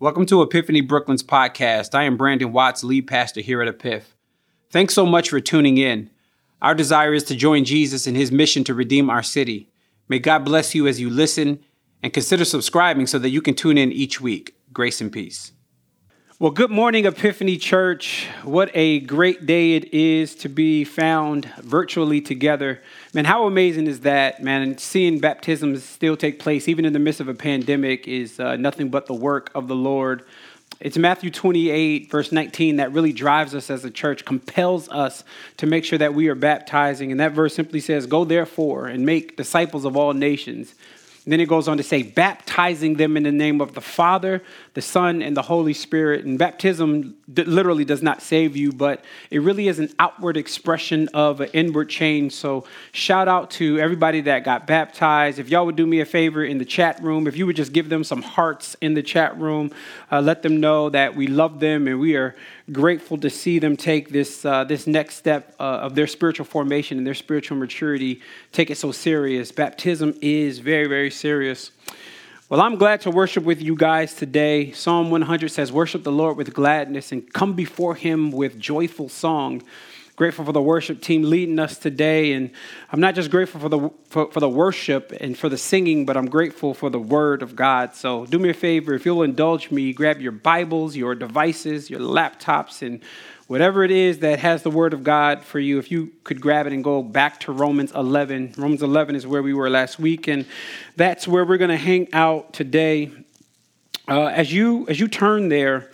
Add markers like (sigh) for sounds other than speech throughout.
Welcome to Epiphany Brooklyn's podcast. I am Brandon Watts, lead pastor here at Epiph. Thanks so much for tuning in. Our desire is to join Jesus in his mission to redeem our city. May God bless you as you listen and consider subscribing so that you can tune in each week. Grace and peace. Well, good morning, Epiphany Church. What a great day it is to be found virtually together. Man, how amazing is that, man? And seeing baptisms still take place, even in the midst of a pandemic, is uh, nothing but the work of the Lord. It's Matthew 28, verse 19, that really drives us as a church, compels us to make sure that we are baptizing. And that verse simply says, Go therefore and make disciples of all nations and then it goes on to say, baptizing them in the name of the Father, the Son, and the Holy Spirit. And baptism literally does not save you, but it really is an outward expression of an inward change. So, shout out to everybody that got baptized. If y'all would do me a favor in the chat room, if you would just give them some hearts in the chat room, uh, let them know that we love them and we are grateful to see them take this, uh, this next step uh, of their spiritual formation and their spiritual maturity, take it so serious. Baptism is very, very serious. Well, I'm glad to worship with you guys today. Psalm 100 says, Worship the Lord with gladness and come before him with joyful song grateful for the worship team leading us today. And I'm not just grateful for the, for, for, the worship and for the singing, but I'm grateful for the word of God. So do me a favor, if you'll indulge me, grab your Bibles, your devices, your laptops, and whatever it is that has the word of God for you, if you could grab it and go back to Romans 11. Romans 11 is where we were last week, and that's where we're going to hang out today. Uh, as you as you turn there,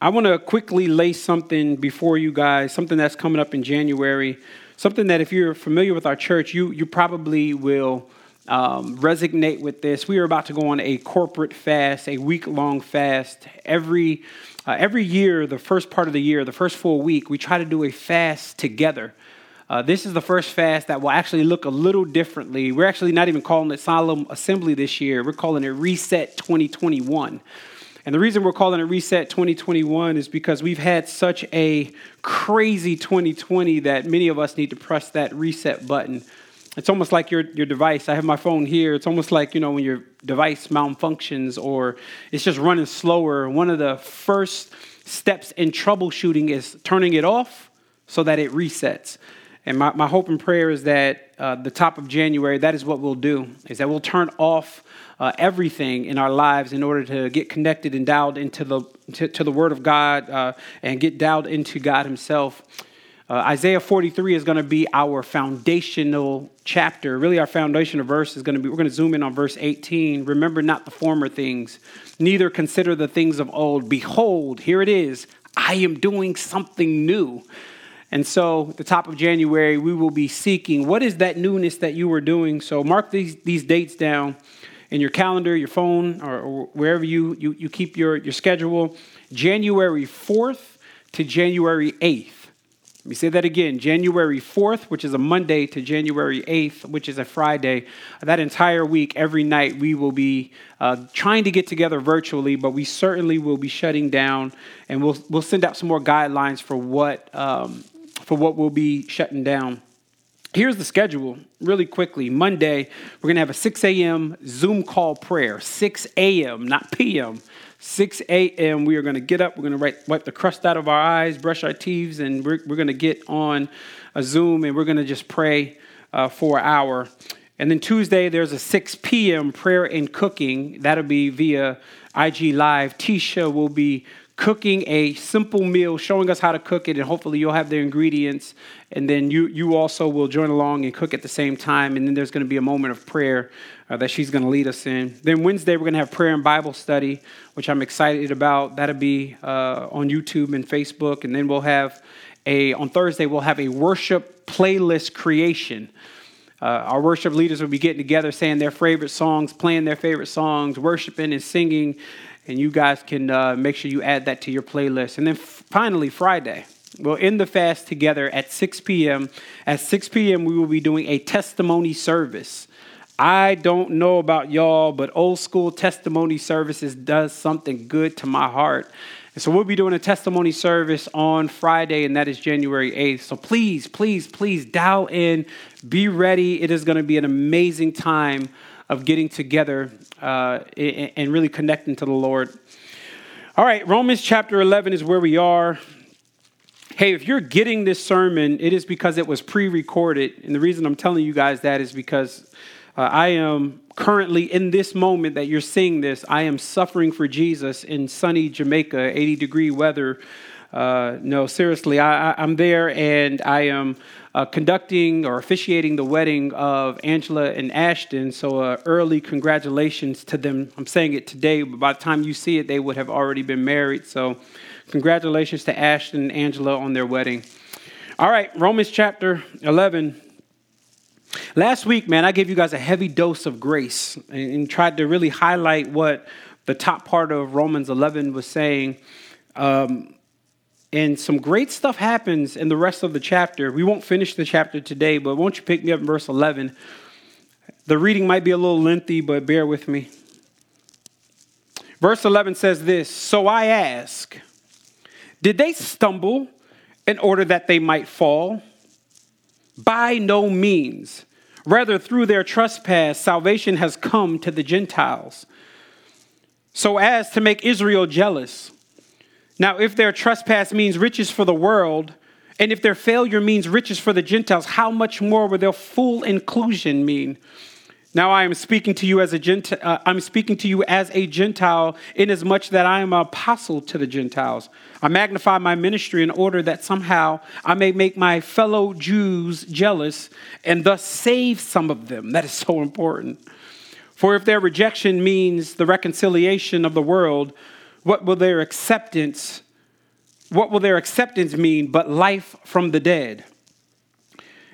I want to quickly lay something before you guys, something that's coming up in January, something that if you're familiar with our church, you, you probably will um, resonate with this. We are about to go on a corporate fast, a week long fast. Every, uh, every year, the first part of the year, the first full week, we try to do a fast together. Uh, this is the first fast that will actually look a little differently. We're actually not even calling it Solemn Assembly this year. We're calling it Reset 2021. And the reason we're calling it Reset 2021 is because we've had such a crazy 2020 that many of us need to press that reset button. It's almost like your, your device. I have my phone here. It's almost like, you know, when your device malfunctions or it's just running slower. One of the first steps in troubleshooting is turning it off so that it resets. And my, my hope and prayer is that uh, the top of January, that is what we'll do, is that we'll turn off uh, everything in our lives in order to get connected and dialed into the, to, to the Word of God uh, and get dialed into God Himself. Uh, Isaiah 43 is going to be our foundational chapter. Really, our foundational verse is going to be, we're going to zoom in on verse 18. Remember not the former things, neither consider the things of old. Behold, here it is. I am doing something new. And so, the top of January, we will be seeking what is that newness that you were doing. So, mark these, these dates down in your calendar, your phone, or, or wherever you, you, you keep your, your schedule, January 4th to January 8th. Let me say that again January 4th, which is a Monday, to January 8th, which is a Friday. That entire week, every night, we will be uh, trying to get together virtually, but we certainly will be shutting down and we'll, we'll send out some more guidelines for what, um, for what we'll be shutting down. Here's the schedule really quickly. Monday, we're going to have a 6 a.m. Zoom call prayer. 6 a.m., not p.m. 6 a.m. We are going to get up. We're going to wipe the crust out of our eyes, brush our teeth, and we're, we're going to get on a Zoom and we're going to just pray uh, for an hour. And then Tuesday, there's a 6 p.m. prayer and cooking. That'll be via IG Live. Tisha will be cooking a simple meal, showing us how to cook it, and hopefully you'll have the ingredients. And then you, you also will join along and cook at the same time. And then there's going to be a moment of prayer uh, that she's going to lead us in. Then Wednesday, we're going to have prayer and Bible study, which I'm excited about. That'll be uh, on YouTube and Facebook. And then we'll have a, on Thursday, we'll have a worship playlist creation. Uh, our worship leaders will be getting together, saying their favorite songs, playing their favorite songs, worshiping and singing and you guys can uh, make sure you add that to your playlist. And then f- finally, Friday, we'll end the fast together at 6 p.m. At 6 p.m., we will be doing a testimony service. I don't know about y'all, but old school testimony services does something good to my heart. And so we'll be doing a testimony service on Friday, and that is January 8th. So please, please, please dial in, be ready. It is going to be an amazing time of getting together uh, and really connecting to the Lord. All right, Romans chapter 11 is where we are. Hey, if you're getting this sermon, it is because it was pre recorded. And the reason I'm telling you guys that is because uh, I am currently in this moment that you're seeing this, I am suffering for Jesus in sunny Jamaica, 80 degree weather. Uh, no, seriously, I, am there and I am uh, conducting or officiating the wedding of Angela and Ashton. So, uh, early congratulations to them. I'm saying it today, but by the time you see it, they would have already been married. So, congratulations to Ashton and Angela on their wedding. All right, Romans chapter 11. Last week, man, I gave you guys a heavy dose of grace and, and tried to really highlight what the top part of Romans 11 was saying. Um, and some great stuff happens in the rest of the chapter. We won't finish the chapter today, but won't you pick me up in verse 11? The reading might be a little lengthy, but bear with me. Verse 11 says this So I ask, did they stumble in order that they might fall? By no means. Rather, through their trespass, salvation has come to the Gentiles, so as to make Israel jealous. Now, if their trespass means riches for the world, and if their failure means riches for the Gentiles, how much more will their full inclusion mean? Now I am speaking to you as a Gentile. Uh, I'm speaking to you as a Gentile, inasmuch that I am an apostle to the Gentiles. I magnify my ministry in order that somehow I may make my fellow Jews jealous and thus save some of them. That is so important. For if their rejection means the reconciliation of the world, what will their acceptance what will their acceptance mean but life from the dead?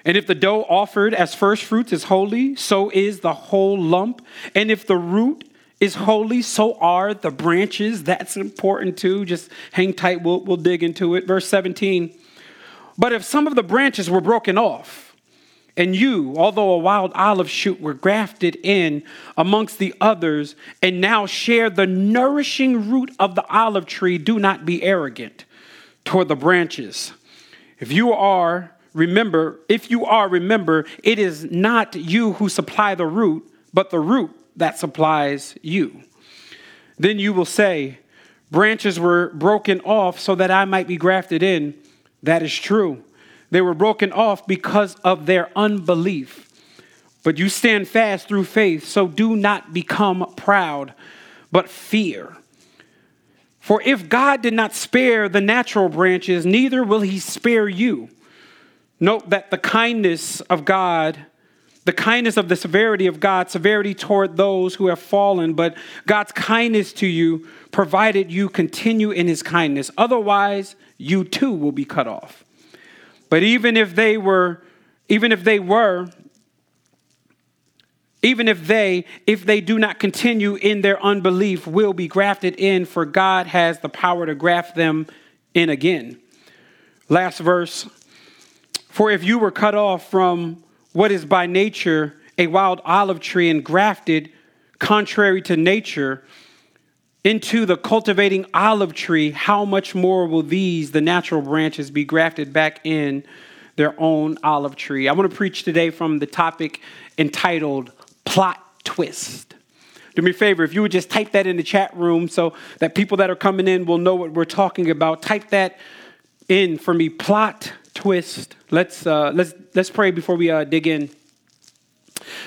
And if the dough offered as first fruits is holy, so is the whole lump. And if the root is holy, so are the branches. That's important too. Just hang tight, we'll, we'll dig into it. Verse 17. But if some of the branches were broken off, and you, although a wild olive shoot, were grafted in amongst the others and now share the nourishing root of the olive tree. Do not be arrogant toward the branches. If you are, remember, if you are, remember, it is not you who supply the root, but the root that supplies you. Then you will say, Branches were broken off so that I might be grafted in. That is true. They were broken off because of their unbelief. But you stand fast through faith, so do not become proud, but fear. For if God did not spare the natural branches, neither will he spare you. Note that the kindness of God, the kindness of the severity of God, severity toward those who have fallen, but God's kindness to you, provided you continue in his kindness. Otherwise, you too will be cut off. But even if they were, even if they were, even if they, if they do not continue in their unbelief, will be grafted in, for God has the power to graft them in again. Last verse. For if you were cut off from what is by nature a wild olive tree and grafted contrary to nature, into the cultivating olive tree, how much more will these, the natural branches, be grafted back in their own olive tree? I want to preach today from the topic entitled Plot Twist. Do me a favor, if you would just type that in the chat room so that people that are coming in will know what we're talking about. Type that in for me. Plot twist. Let's uh, let's let's pray before we uh, dig in.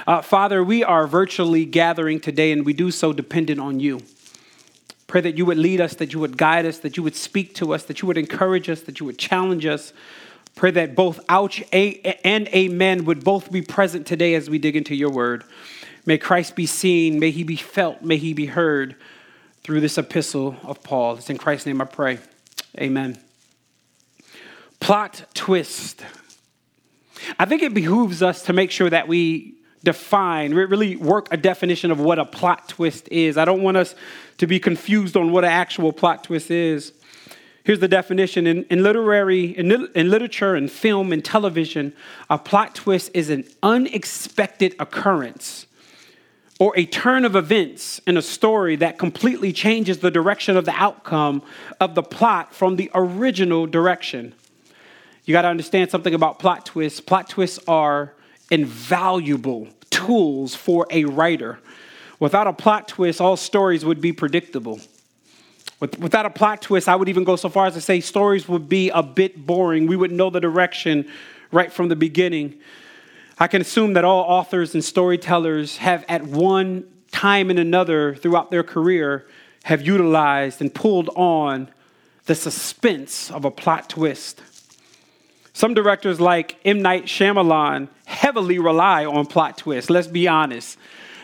Uh, Father, we are virtually gathering today, and we do so dependent on you. Pray that you would lead us, that you would guide us, that you would speak to us, that you would encourage us, that you would challenge us. Pray that both ouch and amen would both be present today as we dig into your word. May Christ be seen, may he be felt, may he be heard through this epistle of Paul. It's in Christ's name I pray. Amen. Plot twist. I think it behooves us to make sure that we define, really work a definition of what a plot twist is. I don't want us to be confused on what an actual plot twist is. Here's the definition in, in literary, in, in literature, and film and television, a plot twist is an unexpected occurrence or a turn of events in a story that completely changes the direction of the outcome of the plot from the original direction. You got to understand something about plot twists. Plot twists are invaluable tools for a writer. Without a plot twist, all stories would be predictable. Without a plot twist, I would even go so far as to say stories would be a bit boring. We would know the direction right from the beginning. I can assume that all authors and storytellers have, at one time and another throughout their career, have utilized and pulled on the suspense of a plot twist. Some directors, like M. Night Shyamalan, heavily rely on plot twists. Let's be honest.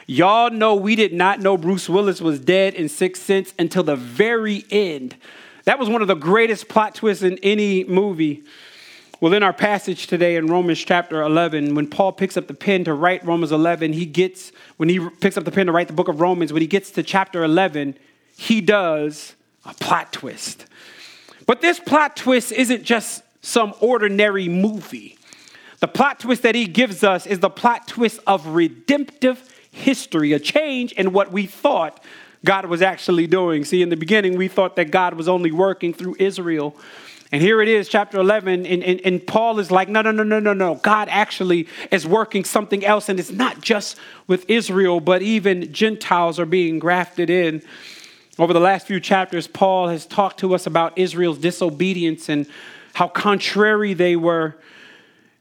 Y'all know we did not know Bruce Willis was dead in Sixth Sense until the very end. That was one of the greatest plot twists in any movie. Well, in our passage today in Romans chapter 11, when Paul picks up the pen to write Romans 11, he gets, when he picks up the pen to write the book of Romans, when he gets to chapter 11, he does a plot twist. But this plot twist isn't just some ordinary movie. The plot twist that he gives us is the plot twist of redemptive history, a change in what we thought God was actually doing. See, in the beginning, we thought that God was only working through Israel. And here it is, chapter 11, and, and, and, Paul is like, no, no, no, no, no, no. God actually is working something else, and it's not just with Israel, but even Gentiles are being grafted in. Over the last few chapters, Paul has talked to us about Israel's disobedience and how contrary they were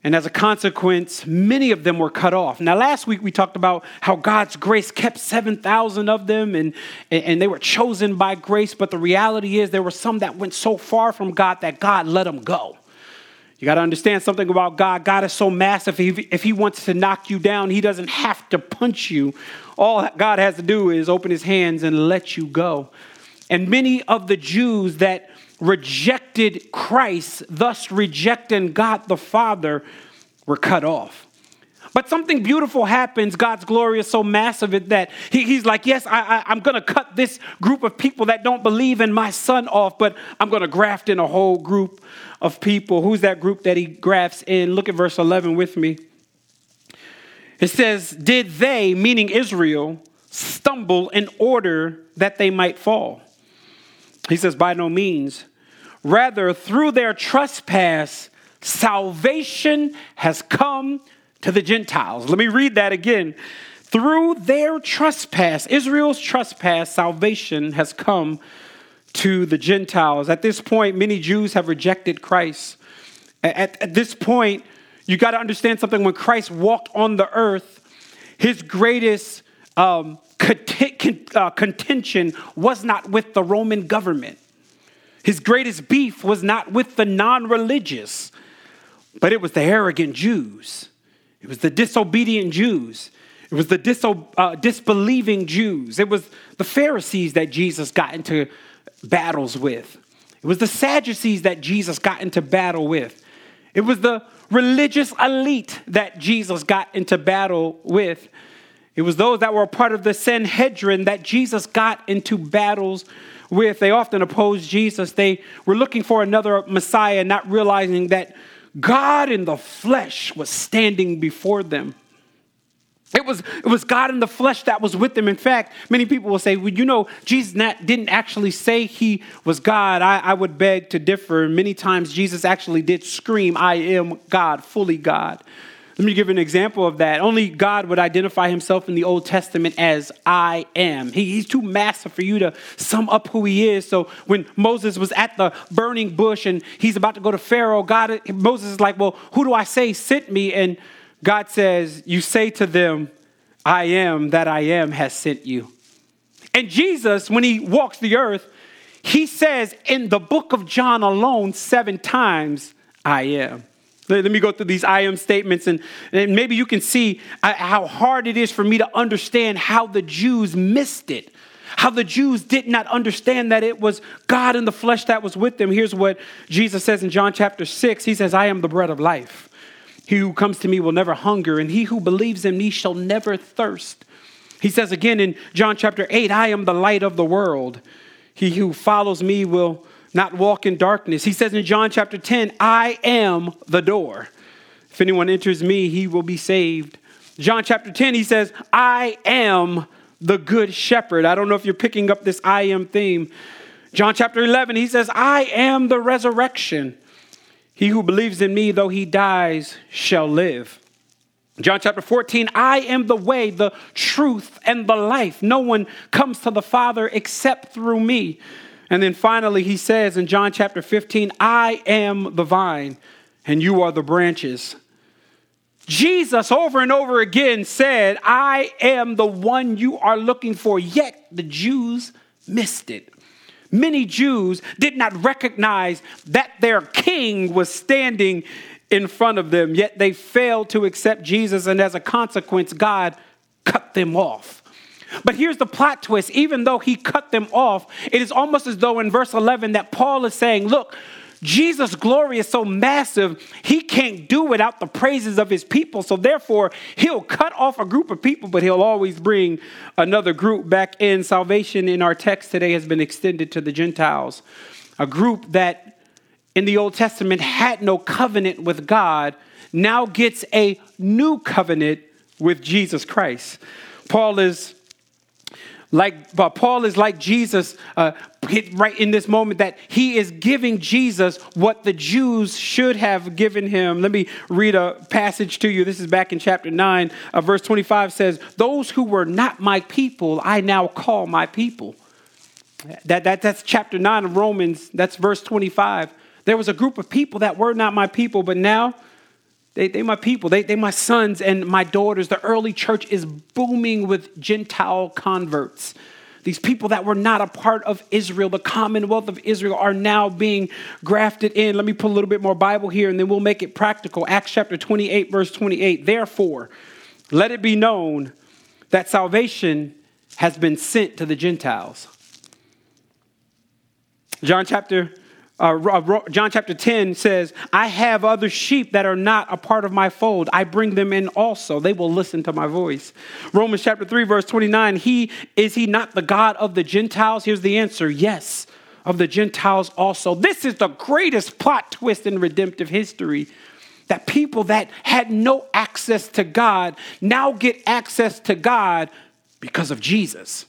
and as a consequence, many of them were cut off. Now, last week we talked about how God's grace kept 7,000 of them and, and they were chosen by grace, but the reality is there were some that went so far from God that God let them go. You got to understand something about God. God is so massive. If he, if he wants to knock you down, He doesn't have to punch you. All God has to do is open His hands and let you go. And many of the Jews that rejected Christ, thus rejecting God the Father, were cut off. But something beautiful happens. God's glory is so massive that he, he's like, Yes, I, am going to cut this group of people that don't believe in my son off, but I'm going to graft in a whole group of people. Who's that group that he grafts in? Look at verse 11 with me. It says, Did they, meaning Israel, stumble in order that they might fall? He says, By no means. Rather, through their trespass, salvation has come to the Gentiles. Let me read that again. Through their trespass, Israel's trespass, salvation has come to the Gentiles. At this point, many Jews have rejected Christ. At, at this point, you got to understand something. When Christ walked on the earth, his greatest um, uh, contention was not with the Roman government. His greatest beef was not with the non religious, but it was the arrogant Jews. It was the disobedient Jews. It was the diso- uh, disbelieving Jews. It was the Pharisees that Jesus got into battles with. It was the Sadducees that Jesus got into battle with. It was the religious elite that Jesus got into battle with. It was those that were a part of the Sanhedrin that Jesus got into battles with. They often opposed Jesus. They were looking for another Messiah, not realizing that God in the flesh was standing before them. It was, it was God in the flesh that was with them. In fact, many people will say, well, you know, Jesus not, didn't actually say he was God. I, I would beg to differ. Many times, Jesus actually did scream, I am God, fully God. Let me give you an example of that. Only God would identify himself in the Old Testament as I am. He, he's too massive for you to sum up who he is. So when Moses was at the burning bush and he's about to go to Pharaoh, God, Moses is like, Well, who do I say sent me? And God says, You say to them, I am that I am has sent you. And Jesus, when he walks the earth, he says in the book of John alone seven times, I am. Let me go through these I am statements, and, and maybe you can see uh, how hard it is for me to understand how the Jews missed it. How the Jews did not understand that it was God in the flesh that was with them. Here's what Jesus says in John chapter 6 He says, I am the bread of life. He who comes to me will never hunger, and he who believes in me shall never thirst. He says again in John chapter 8, I am the light of the world. He who follows me will not walk in darkness. He says in John chapter 10, I am the door. If anyone enters me, he will be saved. John chapter 10, he says, I am the good shepherd. I don't know if you're picking up this I am theme. John chapter 11, he says, I am the resurrection. He who believes in me, though he dies, shall live. John chapter 14, I am the way, the truth, and the life. No one comes to the Father except through me. And then finally, he says in John chapter 15, I am the vine and you are the branches. Jesus over and over again said, I am the one you are looking for, yet the Jews missed it. Many Jews did not recognize that their king was standing in front of them, yet they failed to accept Jesus, and as a consequence, God cut them off. But here's the plot twist even though he cut them off, it is almost as though in verse 11 that Paul is saying, Look, Jesus' glory is so massive, he can't do without the praises of his people. So therefore, he'll cut off a group of people, but he'll always bring another group back in. Salvation in our text today has been extended to the Gentiles, a group that in the Old Testament had no covenant with God, now gets a new covenant with Jesus Christ. Paul is like but Paul is like Jesus uh, right in this moment that he is giving Jesus what the Jews should have given him. Let me read a passage to you. This is back in chapter 9, uh, verse 25 says, Those who were not my people, I now call my people. That, that, that's chapter 9 of Romans. That's verse 25. There was a group of people that were not my people, but now they, they my people. They, they my sons and my daughters. The early church is booming with Gentile converts. These people that were not a part of Israel, the commonwealth of Israel, are now being grafted in. Let me put a little bit more Bible here and then we'll make it practical. Acts chapter 28, verse 28. Therefore, let it be known that salvation has been sent to the Gentiles. John chapter uh, John chapter 10 says, I have other sheep that are not a part of my fold. I bring them in also. They will listen to my voice. Romans chapter 3, verse 29, he is he not the God of the Gentiles? Here's the answer yes, of the Gentiles also. This is the greatest plot twist in redemptive history that people that had no access to God now get access to God because of Jesus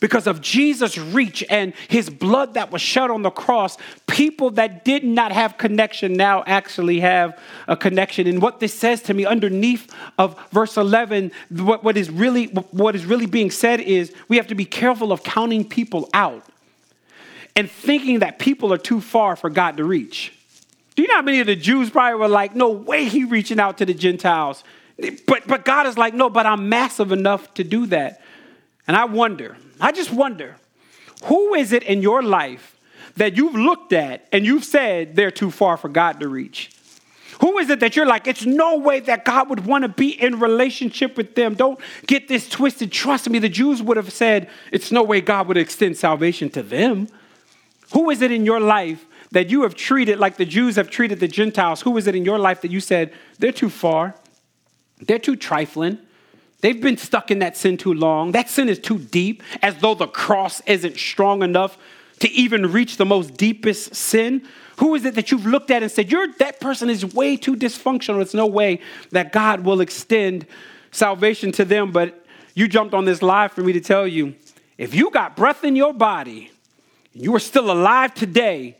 because of Jesus' reach and his blood that was shed on the cross, people that did not have connection now actually have a connection. And what this says to me underneath of verse 11, what, what, is, really, what is really being said is we have to be careful of counting people out and thinking that people are too far for God to reach. Do you know how many of the Jews probably were like, no way he reaching out to the Gentiles? But, but God is like, no, but I'm massive enough to do that. And I wonder, I just wonder who is it in your life that you've looked at and you've said they're too far for God to reach? Who is it that you're like, it's no way that God would want to be in relationship with them? Don't get this twisted. Trust me, the Jews would have said, it's no way God would extend salvation to them. Who is it in your life that you have treated like the Jews have treated the Gentiles? Who is it in your life that you said, they're too far, they're too trifling, They've been stuck in that sin too long. That sin is too deep, as though the cross isn't strong enough to even reach the most deepest sin. Who is it that you've looked at and said, You're that person is way too dysfunctional? There's no way that God will extend salvation to them. But you jumped on this live for me to tell you if you got breath in your body, you are still alive today,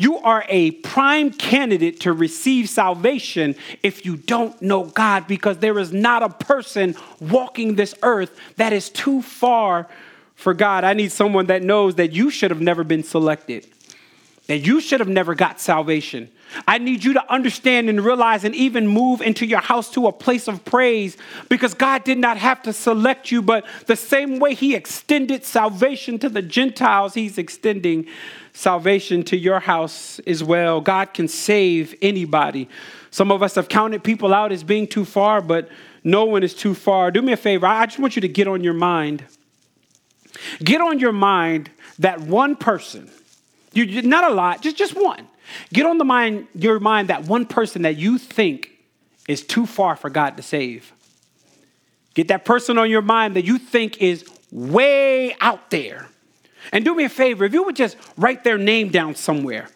you are a prime candidate to receive salvation if you don't know God, because there is not a person walking this earth that is too far for God. I need someone that knows that you should have never been selected, that you should have never got salvation. I need you to understand and realize and even move into your house to a place of praise because God did not have to select you, but the same way He extended salvation to the Gentiles, He's extending salvation to your house as well. God can save anybody. Some of us have counted people out as being too far, but no one is too far. Do me a favor. I just want you to get on your mind. Get on your mind that one person, you not a lot, just, just one. Get on the mind, your mind that one person that you think is too far for God to save. Get that person on your mind that you think is way out there and do me a favor, if you would just write their name down somewhere,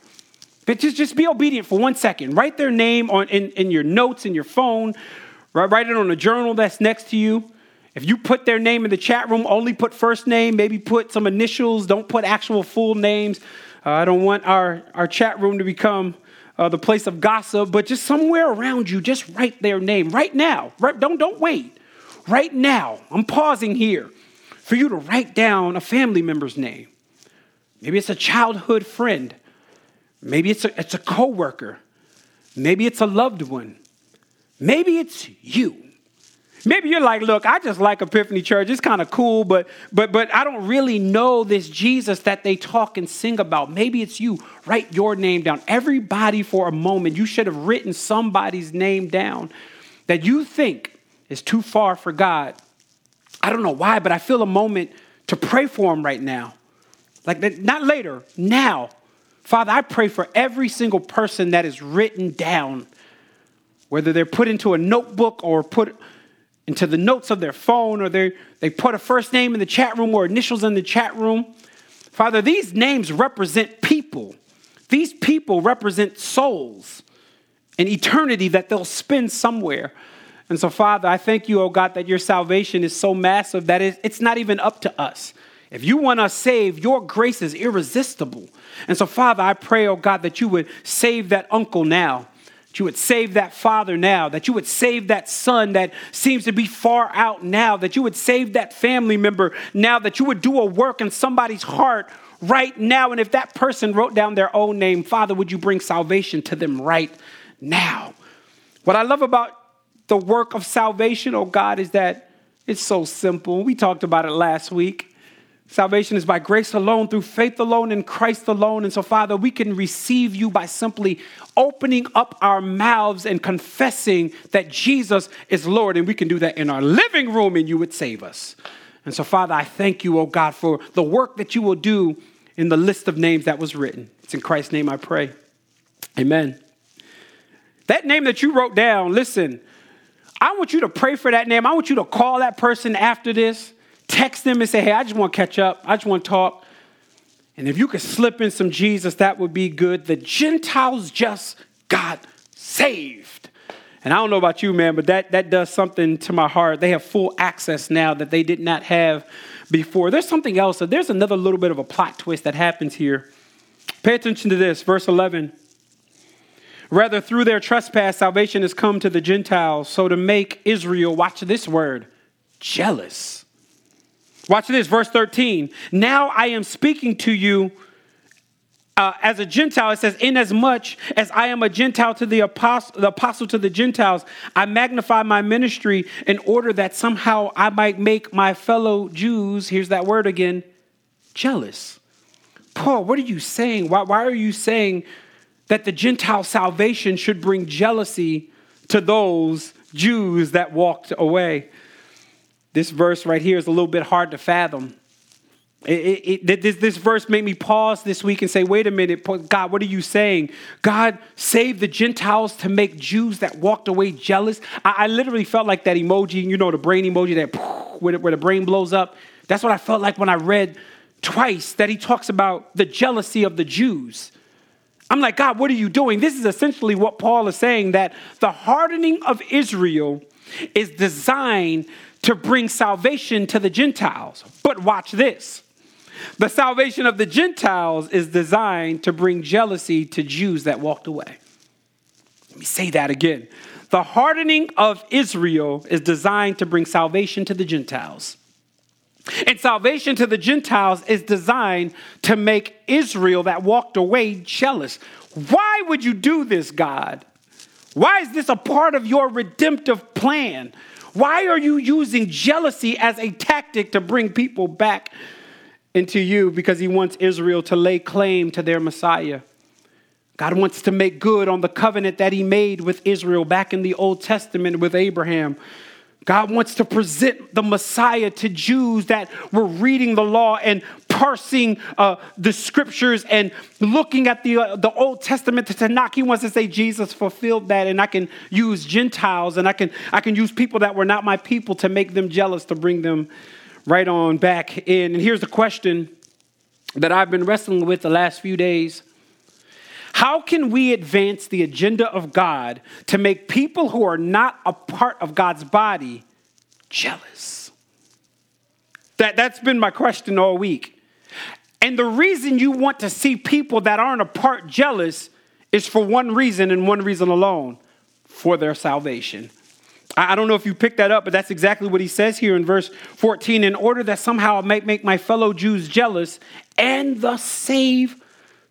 but just, just be obedient for one second. Write their name on, in, in your notes, in your phone, write it on a journal that's next to you. If you put their name in the chat room, only put first name, maybe put some initials, don't put actual full names. Uh, I don't want our, our chat room to become uh, the place of gossip, but just somewhere around you, just write their name right now. Right, don't, don't wait. Right now, I'm pausing here for you to write down a family member's name. Maybe it's a childhood friend. Maybe it's a, it's a coworker. Maybe it's a loved one. Maybe it's you. Maybe you're like, look, I just like Epiphany Church. It's kind of cool, but but but I don't really know this Jesus that they talk and sing about. Maybe it's you. Write your name down. Everybody for a moment, you should have written somebody's name down that you think is too far for God. I don't know why, but I feel a moment to pray for them right now. Like not later, now. Father, I pray for every single person that is written down, whether they're put into a notebook or put into the notes of their phone or they they put a first name in the chat room or initials in the chat room. Father, these names represent people. These people represent souls and eternity that they'll spend somewhere. And so, Father, I thank you, oh God, that your salvation is so massive that it's not even up to us. If you want us saved, your grace is irresistible. And so, Father, I pray, oh God, that you would save that uncle now that you would save that father now, that you would save that son that seems to be far out now, that you would save that family member now, that you would do a work in somebody's heart right now. And if that person wrote down their own name, Father, would you bring salvation to them right now? What I love about the work of salvation, oh God, is that it's so simple. We talked about it last week. Salvation is by grace alone, through faith alone, in Christ alone. And so, Father, we can receive you by simply opening up our mouths and confessing that Jesus is Lord. And we can do that in our living room, and you would save us. And so, Father, I thank you, oh God, for the work that you will do in the list of names that was written. It's in Christ's name I pray. Amen. That name that you wrote down, listen, I want you to pray for that name. I want you to call that person after this text them and say, hey, I just want to catch up. I just want to talk. And if you could slip in some Jesus, that would be good. The Gentiles just got saved. And I don't know about you, man, but that, that does something to my heart. They have full access now that they did not have before. There's something else. There's another little bit of a plot twist that happens here. Pay attention to this, verse 11. Rather, through their trespass, salvation has come to the Gentiles. So to make Israel, watch this word, jealous. Watch this, verse 13. Now I am speaking to you uh, as a Gentile. It says, Inasmuch as I am a Gentile to the apostle, the apostle to the Gentiles, I magnify my ministry in order that somehow I might make my fellow Jews, here's that word again, jealous. Paul, what are you saying? Why, why are you saying that the Gentile salvation should bring jealousy to those Jews that walked away? This verse right here is a little bit hard to fathom. It, it, it, this, this verse made me pause this week and say, wait a minute, God, what are you saying? God saved the Gentiles to make Jews that walked away jealous. I, I literally felt like that emoji, you know, the brain emoji that (laughs) where, where the brain blows up. That's what I felt like when I read twice that he talks about the jealousy of the Jews. I'm like, God, what are you doing? This is essentially what Paul is saying that the hardening of Israel is designed to bring salvation to the Gentiles. But watch this the salvation of the Gentiles is designed to bring jealousy to Jews that walked away. Let me say that again. The hardening of Israel is designed to bring salvation to the Gentiles. And salvation to the Gentiles is designed to make Israel that walked away jealous. Why would you do this, God? Why is this a part of your redemptive plan? Why are you using jealousy as a tactic to bring people back into you? Because he wants Israel to lay claim to their Messiah. God wants to make good on the covenant that he made with Israel back in the Old Testament with Abraham. God wants to present the Messiah to Jews that were reading the law and parsing uh, the scriptures and looking at the, uh, the Old Testament to Tanakh. He wants to say Jesus fulfilled that, and I can use Gentiles and I can, I can use people that were not my people to make them jealous, to bring them right on back in. And here's the question that I've been wrestling with the last few days. How can we advance the agenda of God to make people who are not a part of God's body jealous? That, that's been my question all week. And the reason you want to see people that aren't a part jealous is for one reason and one reason alone for their salvation. I don't know if you picked that up, but that's exactly what he says here in verse 14. In order that somehow I might make my fellow Jews jealous and thus save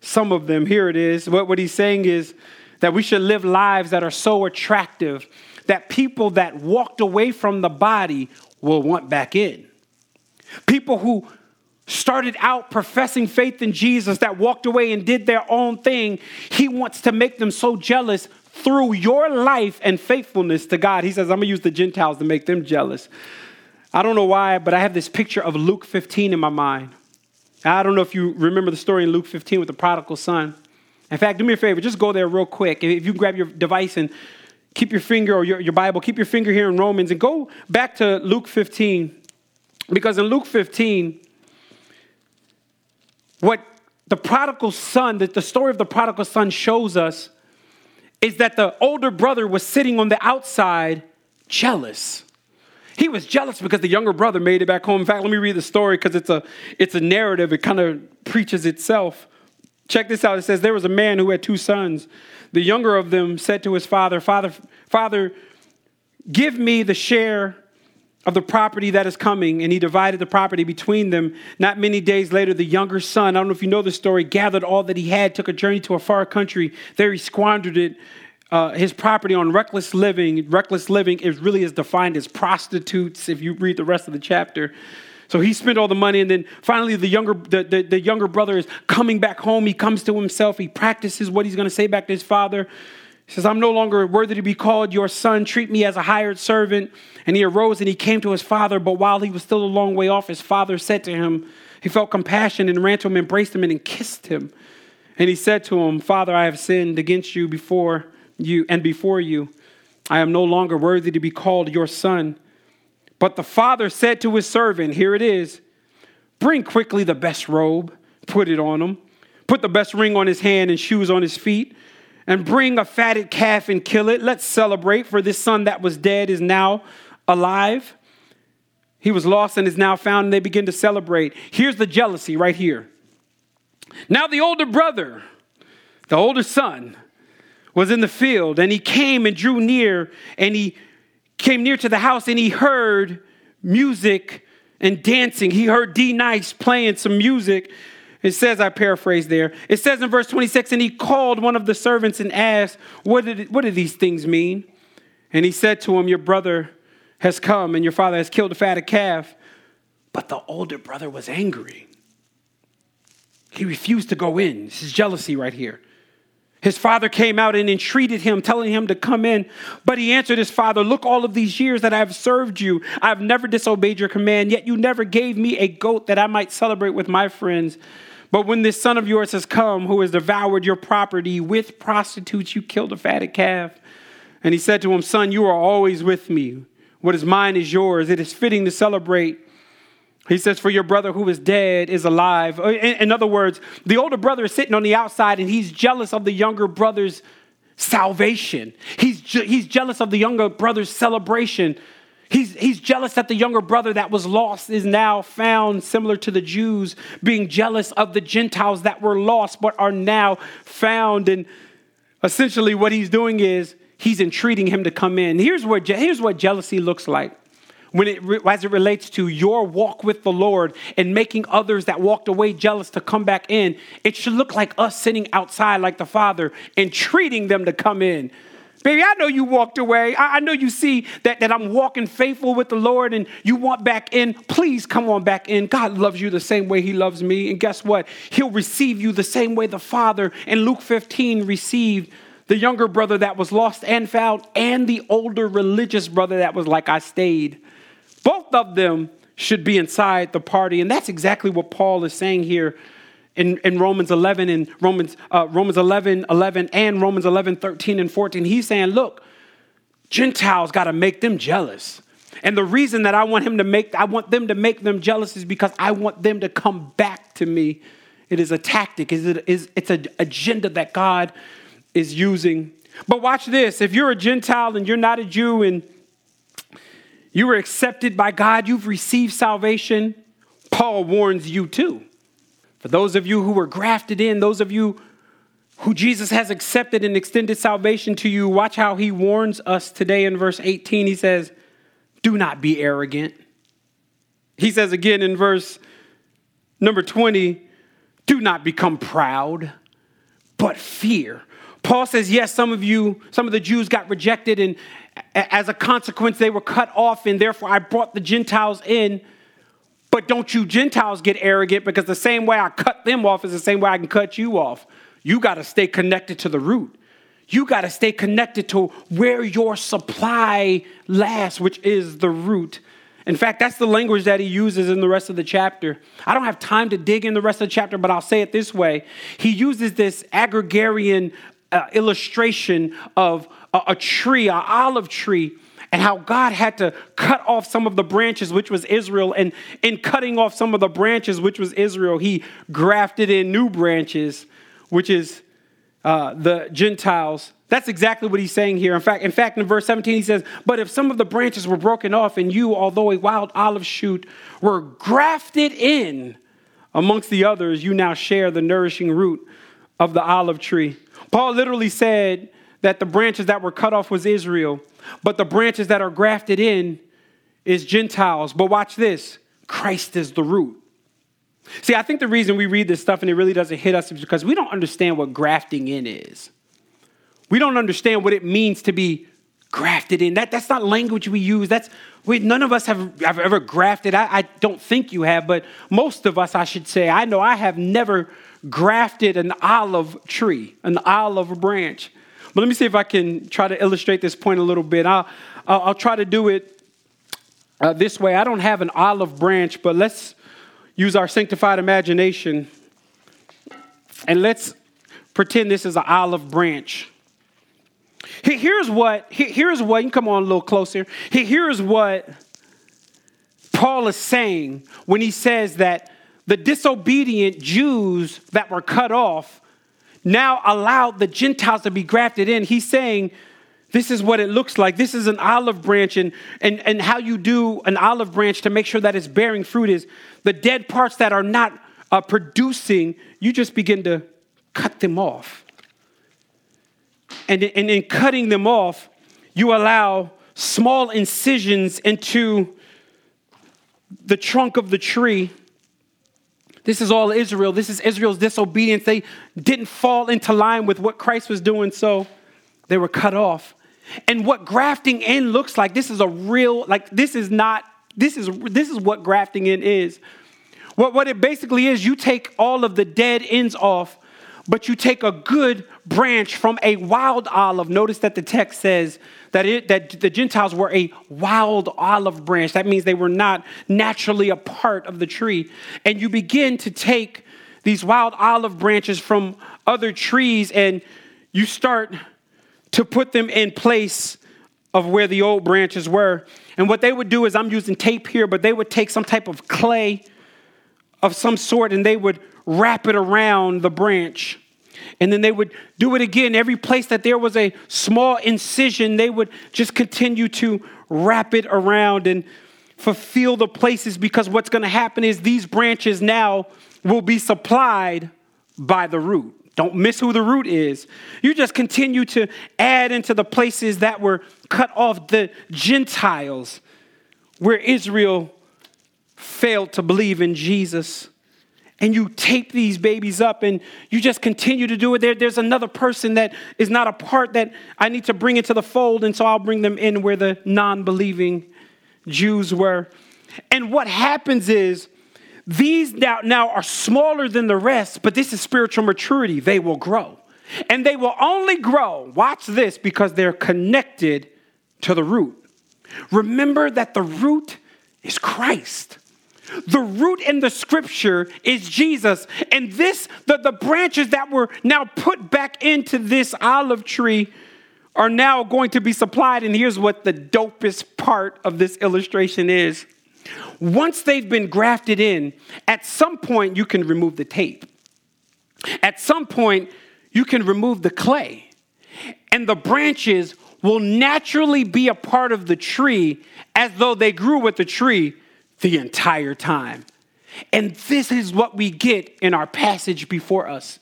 some of them. Here it is. What, what he's saying is that we should live lives that are so attractive that people that walked away from the body will want back in. People who started out professing faith in Jesus that walked away and did their own thing, he wants to make them so jealous through your life and faithfulness to God. He says, I'm to use the Gentiles to make them jealous. I don't know why, but I have this picture of Luke 15 in my mind. I don't know if you remember the story in Luke 15 with the prodigal son. In fact, do me a favor, just go there real quick. If you grab your device and keep your finger or your, your Bible, keep your finger here in Romans and go back to Luke 15. Because in Luke 15, what the prodigal son, that the story of the prodigal son shows us is that the older brother was sitting on the outside jealous. He was jealous because the younger brother made it back home. In fact, let me read the story because it's a, it's a narrative. It kind of preaches itself. Check this out. It says, There was a man who had two sons. The younger of them said to his father, Father, Father, give me the share of the property that is coming, and he divided the property between them. Not many days later, the younger son, I don't know if you know the story, gathered all that he had, took a journey to a far country. There he squandered it, uh, his property on reckless living. Reckless living is really is defined as prostitutes, if you read the rest of the chapter. So he spent all the money, and then finally the younger, the, the, the younger brother is coming back home. He comes to himself, he practices what he's going to say back to his father. He says, I'm no longer worthy to be called your son. Treat me as a hired servant. And he arose and he came to his father. But while he was still a long way off, his father said to him, He felt compassion and ran to him, embraced him, and kissed him. And he said to him, Father, I have sinned against you before you and before you. I am no longer worthy to be called your son. But the father said to his servant, Here it is, bring quickly the best robe, put it on him, put the best ring on his hand and shoes on his feet and bring a fatted calf and kill it. Let's celebrate, for this son that was dead is now alive. He was lost and is now found, and they begin to celebrate. Here's the jealousy right here. Now, the older brother, the older son, was in the field, and he came and drew near, and he came near to the house, and he heard music and dancing. He heard D Nice playing some music. It says, I paraphrase there, it says in verse 26, and he called one of the servants and asked, What did, what do these things mean? And he said to him, Your brother has come, and your father has killed a fatted calf. But the older brother was angry. He refused to go in. This is jealousy right here. His father came out and entreated him, telling him to come in. But he answered his father, Look, all of these years that I have served you, I have never disobeyed your command, yet you never gave me a goat that I might celebrate with my friends. But when this son of yours has come, who has devoured your property with prostitutes, you killed a fatted calf. And he said to him, Son, you are always with me. What is mine is yours. It is fitting to celebrate. He says, For your brother who is dead is alive. Uh, in, other words, the older brother is sitting on the outside and he's jealous of the younger brother's salvation. He's, he's jealous of the younger brother's celebration. He's, he's jealous that the younger brother that was lost is now found, similar to the Jews being jealous of the Gentiles that were lost but are now found. And essentially, what he's doing is he's entreating him to come in. Here's what, here's what jealousy looks like when it, as it relates to your walk with the Lord and making others that walked away jealous to come back in. It should look like us sitting outside like the Father and treating them to come in. Baby, I know you walked away. I, I know you see that, that I'm walking faithful with the Lord and you want back in. Please come on back in. God loves you the same way He loves me. And guess what? He'll receive you the same way the Father in Luke 15 received the younger brother that was lost and found, and the older religious brother that was like, I stayed. Both of them should be inside the party. And that's exactly what Paul is saying here in, in Romans 11 and Romans, uh, Romans 11, 11 and Romans 11, 13 and 14. He's saying, look, Gentiles got to make them jealous. And the reason that I want him to make, I want them to make them jealous is because I want them to come back to me. It is a tactic. Is it is It's an agenda that God is using. But watch this. If you're a Gentile and you're not a Jew and you were accepted by God, you've received salvation, Paul warns you too. For those of you who were grafted in, those of you who Jesus has accepted and extended salvation to you, watch how he warns us today in verse 18. He says, Do not be arrogant. He says again in verse number 20, Do not become proud, but fear. Paul says, Yes, some of you, some of the Jews got rejected, and as a consequence, they were cut off, and therefore I brought the Gentiles in. But don't you Gentiles get arrogant because the same way I cut them off is the same way I can cut you off. You got to stay connected to the root. You got to stay connected to where your supply lasts, which is the root. In fact, that's the language that he uses in the rest of the chapter. I don't have time to dig in the rest of the chapter, but I'll say it this way. He uses this agrarian uh, illustration of a, a tree, an olive tree, and how God had to cut off some of the branches, which was Israel. And in cutting off some of the branches, which was Israel, he grafted in new branches which is uh, the Gentiles. That's exactly what he's saying here. In fact, in fact, in verse 17, he says, But if some of the branches were broken off, and you, although a wild olive shoot, were grafted in amongst the others, you now share the nourishing root of the olive tree. Paul literally said that the branches that were cut off was Israel, but the branches that are grafted in is Gentiles. But watch this Christ is the root. See, I think the reason we read this stuff and it really doesn't hit us is because we don't understand what grafting in is. We don't understand what it means to be grafted in. That, that's not language we use. That's we, none of us have, have ever grafted. I, I don't think you have, but most of us, I should say, I know I have never grafted an olive tree, an olive branch. But let me see if I can try to illustrate this point a little bit. I'll, I'll, try to do it uh, this way. I don't have an olive branch, but let's use our sanctified imagination and let's pretend this is an olive branch. Here's what, here's what, you come on a little closer. Here's what Paul is saying when he says that the disobedient Jews that were cut off now allowed the Gentiles to be grafted in. He's saying, this is what it looks like. This is an olive branch, and, and, and how you do an olive branch to make sure that it's bearing fruit is the dead parts that are not uh, producing, you just begin to cut them off. And, and in cutting them off, you allow small incisions into the trunk of the tree. This is all Israel. This is Israel's disobedience. They didn't fall into line with what Christ was doing, so they were cut off. And what grafting in looks like, this is a real, like, this is not, this is, this is what grafting in is. What, what it basically is, you take all of the dead ends off, but you take a good branch from a wild olive. Notice that the text says that, it, that the Gentiles were a wild olive branch. That means they were not naturally a part of the tree. And you begin to take these wild olive branches from other trees and you start to put them in place of where the old branches were. And what they would do is, I'm using tape here, but they would take some type of clay of some sort and they would wrap it around the branch. And then they would do it again. Every place that there was a small incision, they would just continue to wrap it around and fulfill the places because what's going to happen is these branches now will be supplied by the root. Don't miss who the root is. You just continue to add into the places that were cut off the Gentiles, where Israel failed to believe in Jesus. And you tape these babies up and you just continue to do it. There, there's another person that is not a part that I need to bring into the fold, and so I'll bring them in where the non believing Jews were. And what happens is these now, now are smaller than the rest, but this is spiritual maturity. They will grow. And they will only grow, watch this, because they're connected to the root. Remember that the root is Christ. The root in the scripture is Jesus. And this, the, the branches that were now put back into this olive tree are now going to be supplied. And here's what the dopest part of this illustration is once they've been grafted in, at some point you can remove the tape. At some point, you can remove the clay, and the branches will naturally be a part of the tree as though they grew with the tree the entire time. And this is what we get in our passage before us.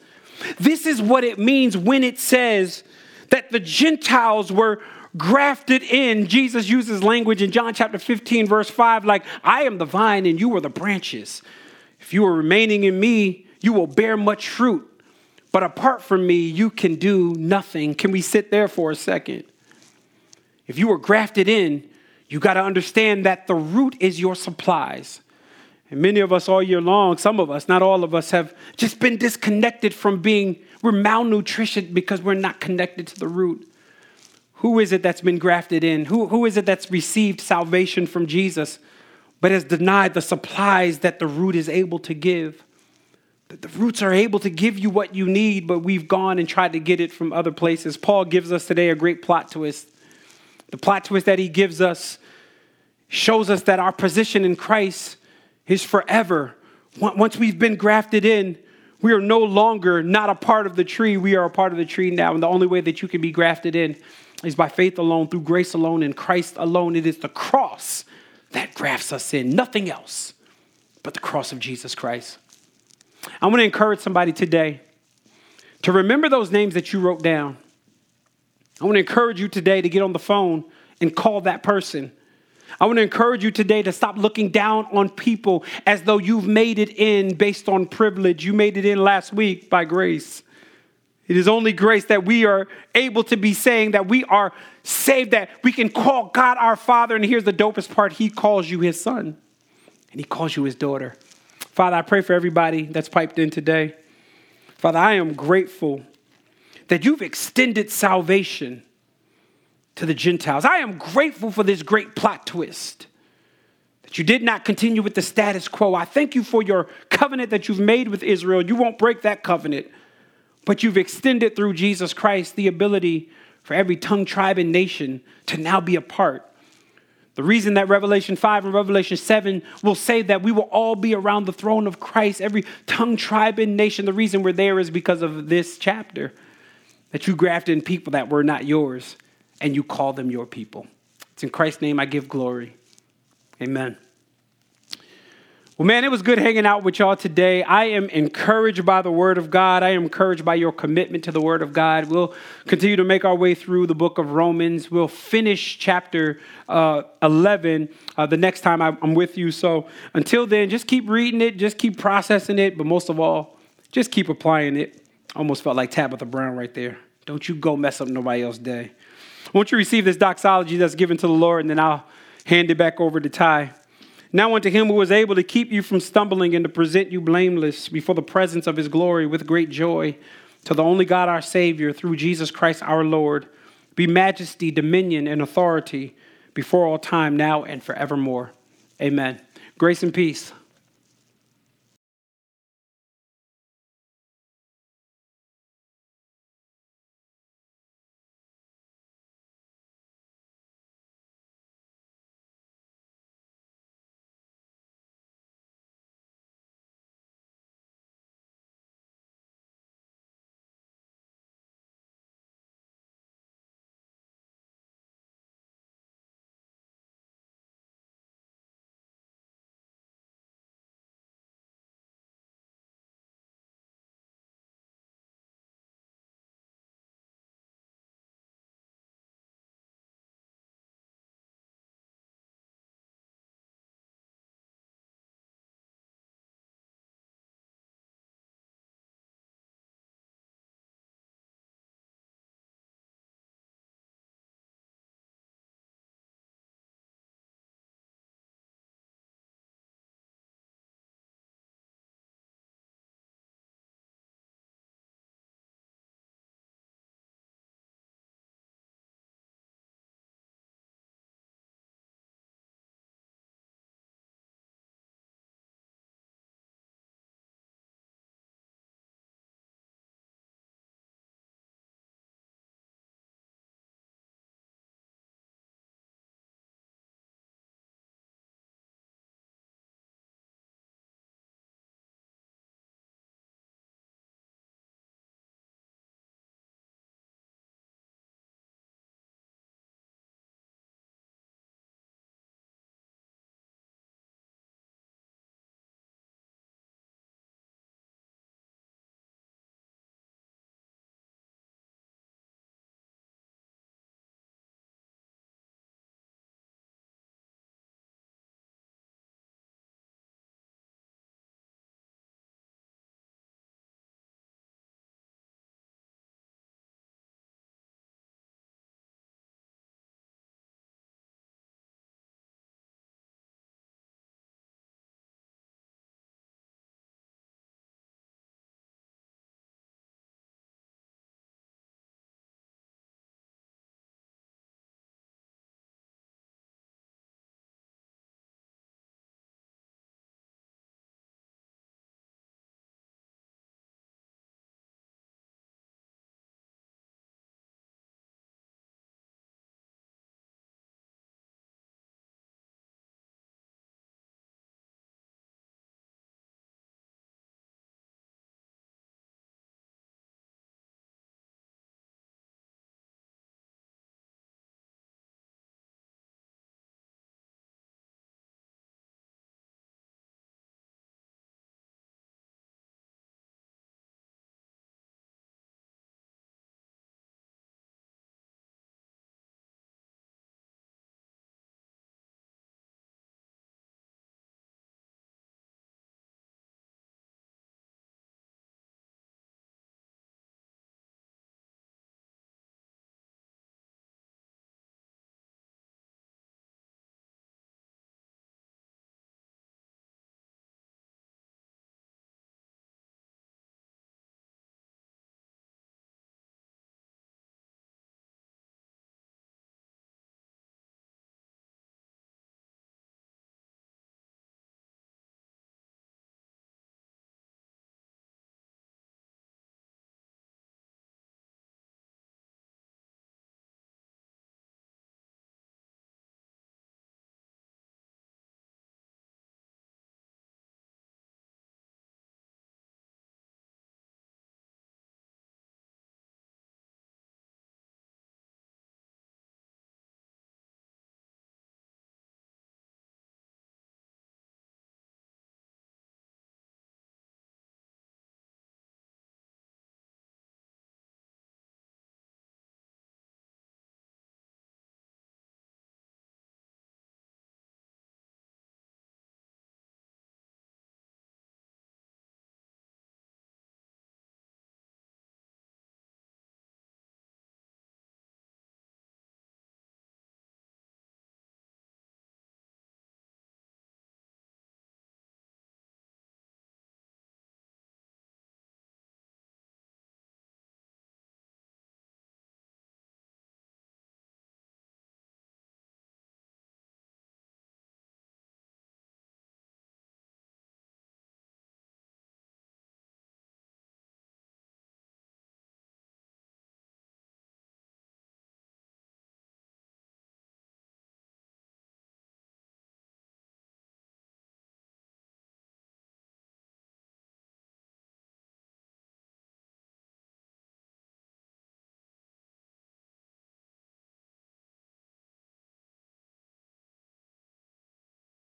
This is what it means when it says that the Gentiles were grafted in. Jesus uses language in John chapter 15, verse 5, like, I am the vine and you are the branches. If you are remaining in me, you will bear much fruit. But apart from me, you can do nothing. Can we sit there for a second? If you were grafted in, you got to understand that the root is your supplies. And many of us all year long, some of us, not all of us, have just been disconnected from being, we're malnutrition because we're not connected to the root. Who is it that's been grafted in? Who, who is it that's received salvation from Jesus, but has denied the supplies that the root is able to give? That the roots are able to give you what you need, but we've gone and tried to get it from other places. Paul gives us today a great plot twist. The plot twist that he gives us shows us that our position in Christ is forever. Once we've been grafted in, we are no longer not a part of the tree. We are a part of the tree now. And the only way that you can be grafted in is by faith alone, through grace alone, in Christ alone. It is the cross that grafts us in, nothing else but the cross of Jesus Christ. I want to encourage somebody today to remember those names that you wrote down. I want to encourage you today to get on the phone and call that person I want to encourage you today to stop looking down on people as though you've made it in based on privilege. You made it in last week by grace. It is only grace that we are able to be saying that we are saved, that we can call God our Father. And here's the dopest part He calls you His Son, and He calls you His daughter. Father, I pray for everybody that's piped in today. Father, I am grateful that you've extended salvation to the Gentiles. I am grateful for this great plot twist that you did not continue with the status quo. I thank you for your covenant that you've made with Israel. You won't break that covenant, but you've extended through Jesus Christ the ability for every tongue, tribe, and nation to now be a part. The reason that Revelation 5 and Revelation 7 will say that we will all be around the throne of Christ, every tongue, tribe, and nation, the reason we're there is because of this chapter that you grafted in people that were not yours and you call them your people. It's in Christ's name I give glory. Amen. Well, man, it was good hanging out with y'all today. I am encouraged by the Word of God. I am encouraged by your commitment to the Word of God. We'll continue to make our way through the book of Romans. We'll finish chapter uh, 11 uh, the next time I'm with you. So until then, just keep reading it, just keep processing it, but most of all, just keep applying it. Almost felt like Tabitha Brown right there. Don't you go mess up nobody else's day. Won't you receive this doxology that's given to the Lord, and then I'll hand it back over to Ty. Now unto him who was able to keep you from stumbling and to present you blameless before the presence of his glory with great joy, to the only God our Savior, through Jesus Christ our Lord, be majesty, dominion, and authority before all time, now and forevermore. Amen. Grace and peace.